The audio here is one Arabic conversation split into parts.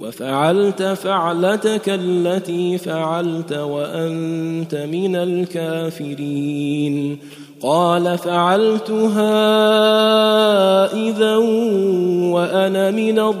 وفعلت فعلتك التي فعلت وأنت من الكافرين. قال فعلتها إذا وأنا من الضالين.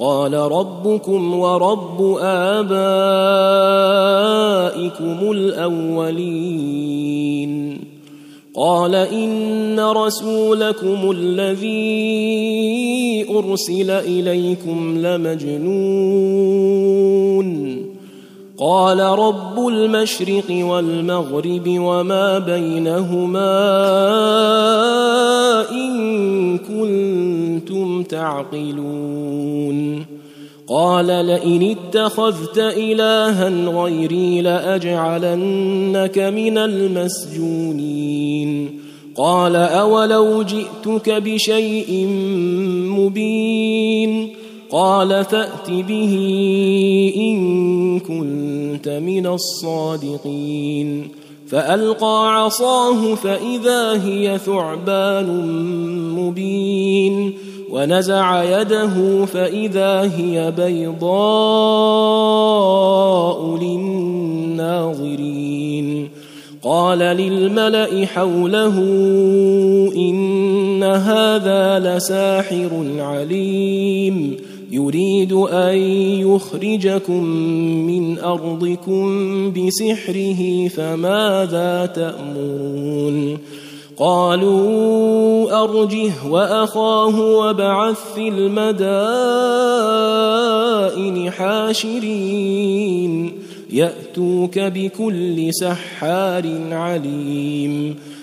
قال ربكم ورب آبائكم الأولين. قال إن رسولكم الذي أرسل إليكم لمجنون. قال رب المشرق والمغرب وما بينهما إن كنتم تعقلون. قال لئن اتخذت إلها غيري لأجعلنك من المسجونين. قال أولو جئتك بشيء مبين. قال فأت به إن كنت من الصادقين. فألقى عصاه فإذا هي ثعبان مبين. ونزع يده فإذا هي بيضاء للناظرين. قال للملأ حوله إن هذا لساحر عليم. يريد أن يخرجكم من أرضكم بسحره فماذا تأمرون؟ قالوا أرجه وأخاه وابعث في المدائن حاشرين يأتوك بكل سحار عليم.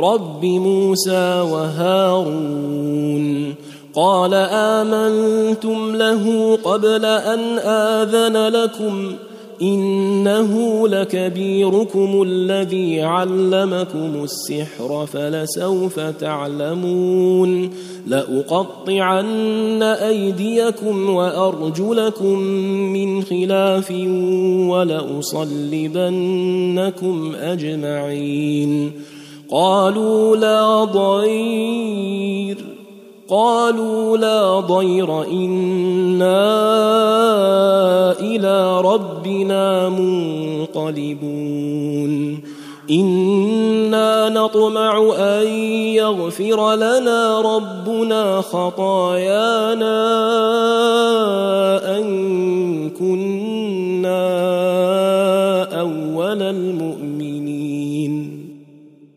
رب موسى وهارون قال امنتم له قبل ان اذن لكم انه لكبيركم الذي علمكم السحر فلسوف تعلمون لاقطعن ايديكم وارجلكم من خلاف ولاصلبنكم اجمعين قالوا لا ضير قالوا لا ضير إنا إلى ربنا منقلبون. إنا نطمع أن يغفر لنا ربنا خطايانا أن كنا أول المؤمنين.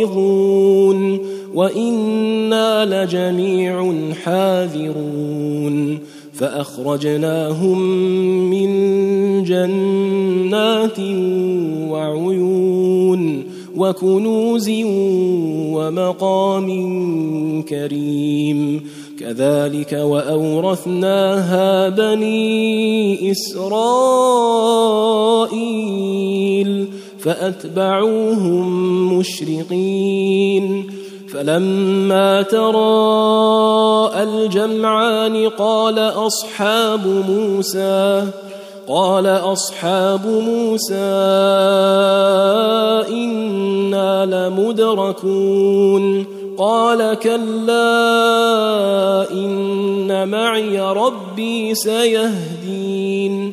لغائظون وإنا لجميع حاذرون فأخرجناهم من جنات وعيون وكنوز ومقام كريم كذلك وأورثناها بني إسرائيل فأتبعوهم مشرقين. فلما تراءى الجمعان قال أصحاب موسى قال أصحاب موسى إنا لمدركون. قال كلا إن معي ربي سيهدين.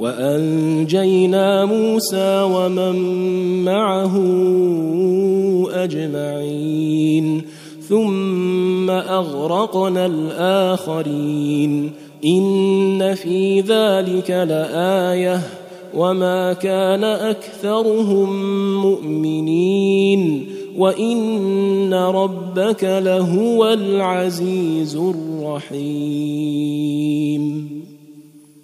وأنجينا موسى ومن معه أجمعين ثم أغرقنا الآخرين إن في ذلك لآية وما كان أكثرهم مؤمنين وإن ربك لهو العزيز الرحيم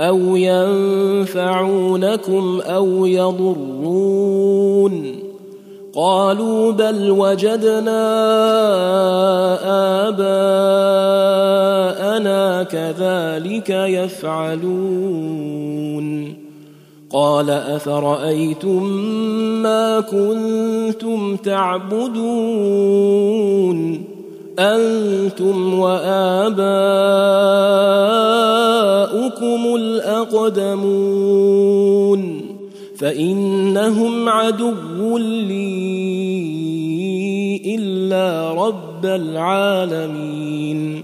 أو ينفعونكم أو يضرون قالوا بل وجدنا اباءنا كذلك يفعلون قال افرايتم ما كنتم تعبدون أنتم وآباؤكم الأقدمون فإنهم عدو لي إلا رب العالمين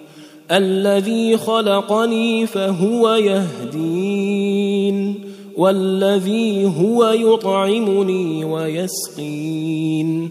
الذي خلقني فهو يهدين والذي هو يطعمني ويسقين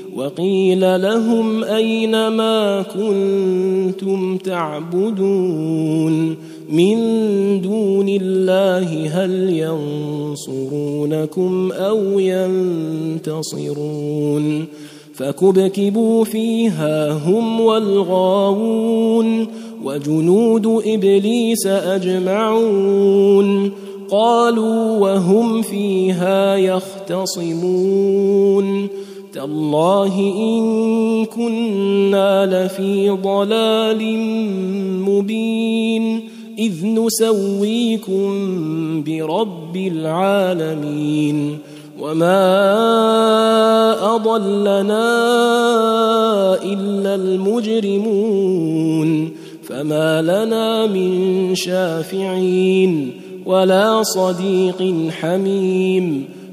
وقيل لهم أين ما كنتم تعبدون من دون الله هل ينصرونكم أو ينتصرون فكبكبوا فيها هم والغاوون وجنود إبليس أجمعون قالوا وهم فيها يختصمون تالله إن كنا لفي ضلال مبين إذ نسويكم برب العالمين وما أضلنا إلا المجرمون فما لنا من شافعين ولا صديق حميم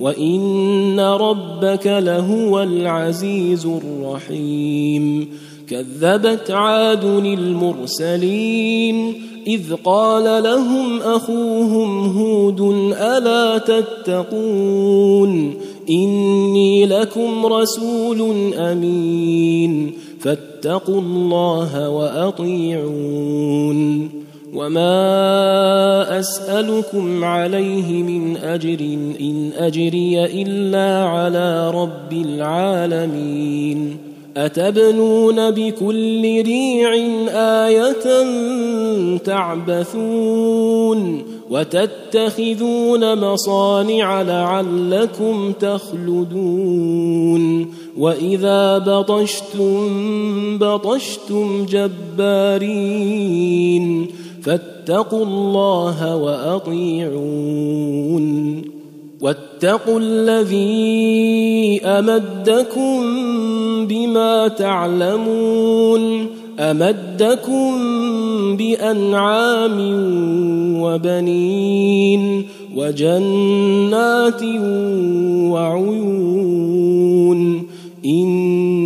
وان ربك لهو العزيز الرحيم كذبت عاد المرسلين اذ قال لهم اخوهم هود الا تتقون اني لكم رسول امين فاتقوا الله واطيعون وما اسالكم عليه من اجر ان اجري الا على رب العالمين اتبنون بكل ريع إيه تعبثون وتتخذون مصانع لعلكم تخلدون واذا بطشتم بطشتم جبارين فاتقوا الله وأطيعون. واتقوا الذي أمدكم بما تعلمون. أمدكم بأنعام وبنين وجنات وعيون. اني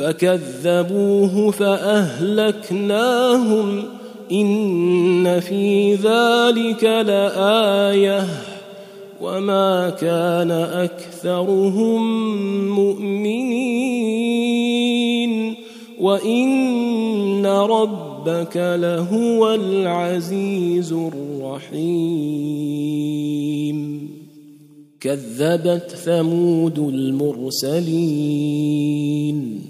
فكذبوه فأهلكناهم. إن في ذلك لآية. وما كان أكثرهم مؤمنين. وإن ربك لهو العزيز الرحيم. كذبت ثمود المرسلين.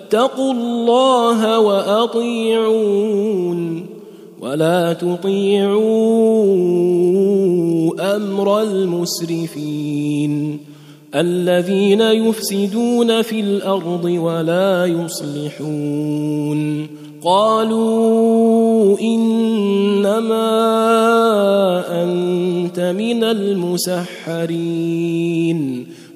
الله وأطيعون ولا تطيعوا أمر المسرفين الذين يفسدون في الأرض ولا يصلحون قالوا إنما أنت من المسحرين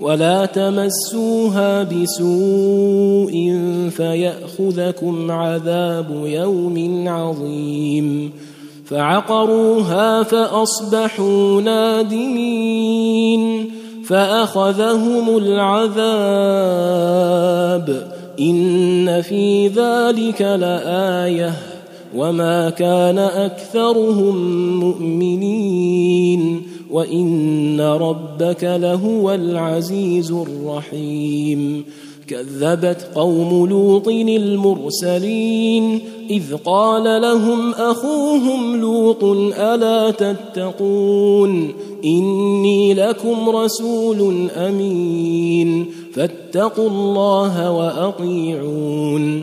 ولا تمسوها بسوء فياخذكم عذاب يوم عظيم فعقروها فاصبحوا نادمين فاخذهم العذاب ان في ذلك لايه وما كان اكثرهم مؤمنين وإن ربك لهو العزيز الرحيم. كذبت قوم لوط المرسلين إذ قال لهم أخوهم لوط ألا تتقون؟ إني لكم رسول أمين فاتقوا الله وأطيعون.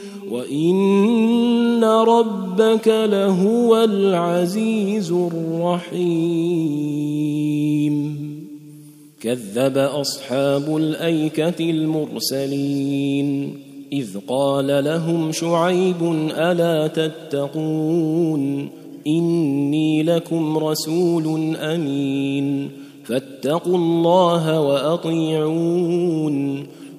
وان ربك لهو العزيز الرحيم كذب اصحاب الايكه المرسلين اذ قال لهم شعيب الا تتقون اني لكم رسول امين فاتقوا الله واطيعون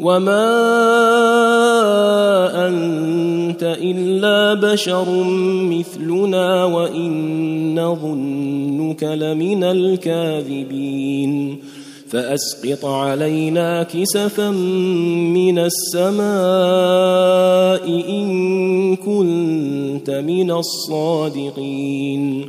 وما انت الا بشر مثلنا وان نظنك لمن الكاذبين فاسقط علينا كسفا من السماء ان كنت من الصادقين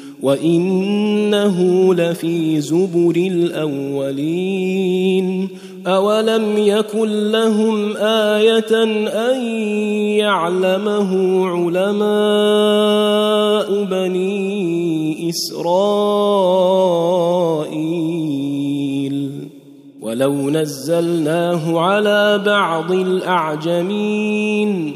وانه لفي زبر الاولين اولم يكن لهم إيه ان يعلمه علماء بني اسرائيل ولو نزلناه على بعض الاعجمين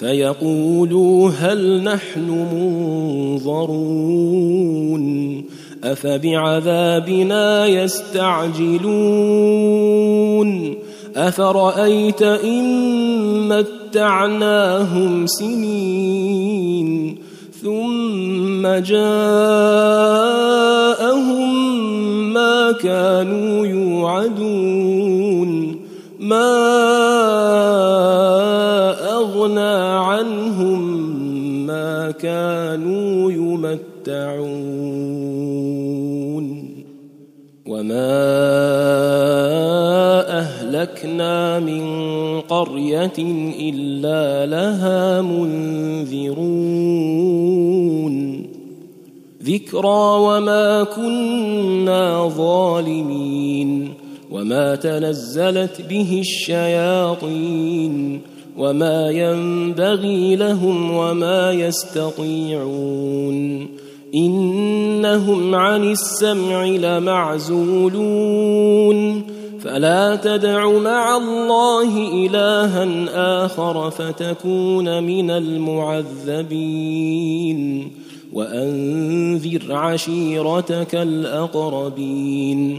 فيقولوا هل نحن منظرون أفبعذابنا يستعجلون أفرأيت إن متعناهم سنين ثم جاءهم ما كانوا يوعدون ما كانوا يمتعون وما أهلكنا من قرية إلا لها منذرون. ذكرى وما كنا ظالمين وما تنزلت به الشياطين وما ينبغي لهم وما يستطيعون. إنهم عن السمع لمعزولون. فلا تدع مع الله إلها آخر فتكون من المعذبين. وأنذر عشيرتك الأقربين.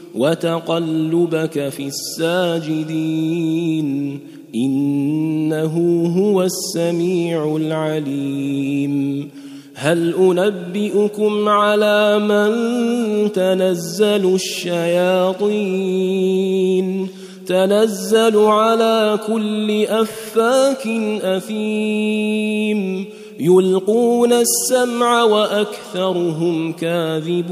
وتقلبك في الساجدين إنه هو السميع العليم. هل أنبئكم على من تنزل الشياطين؟ تنزل على كل أفاك أثيم. يلقون السمع وأكثرهم كاذبون.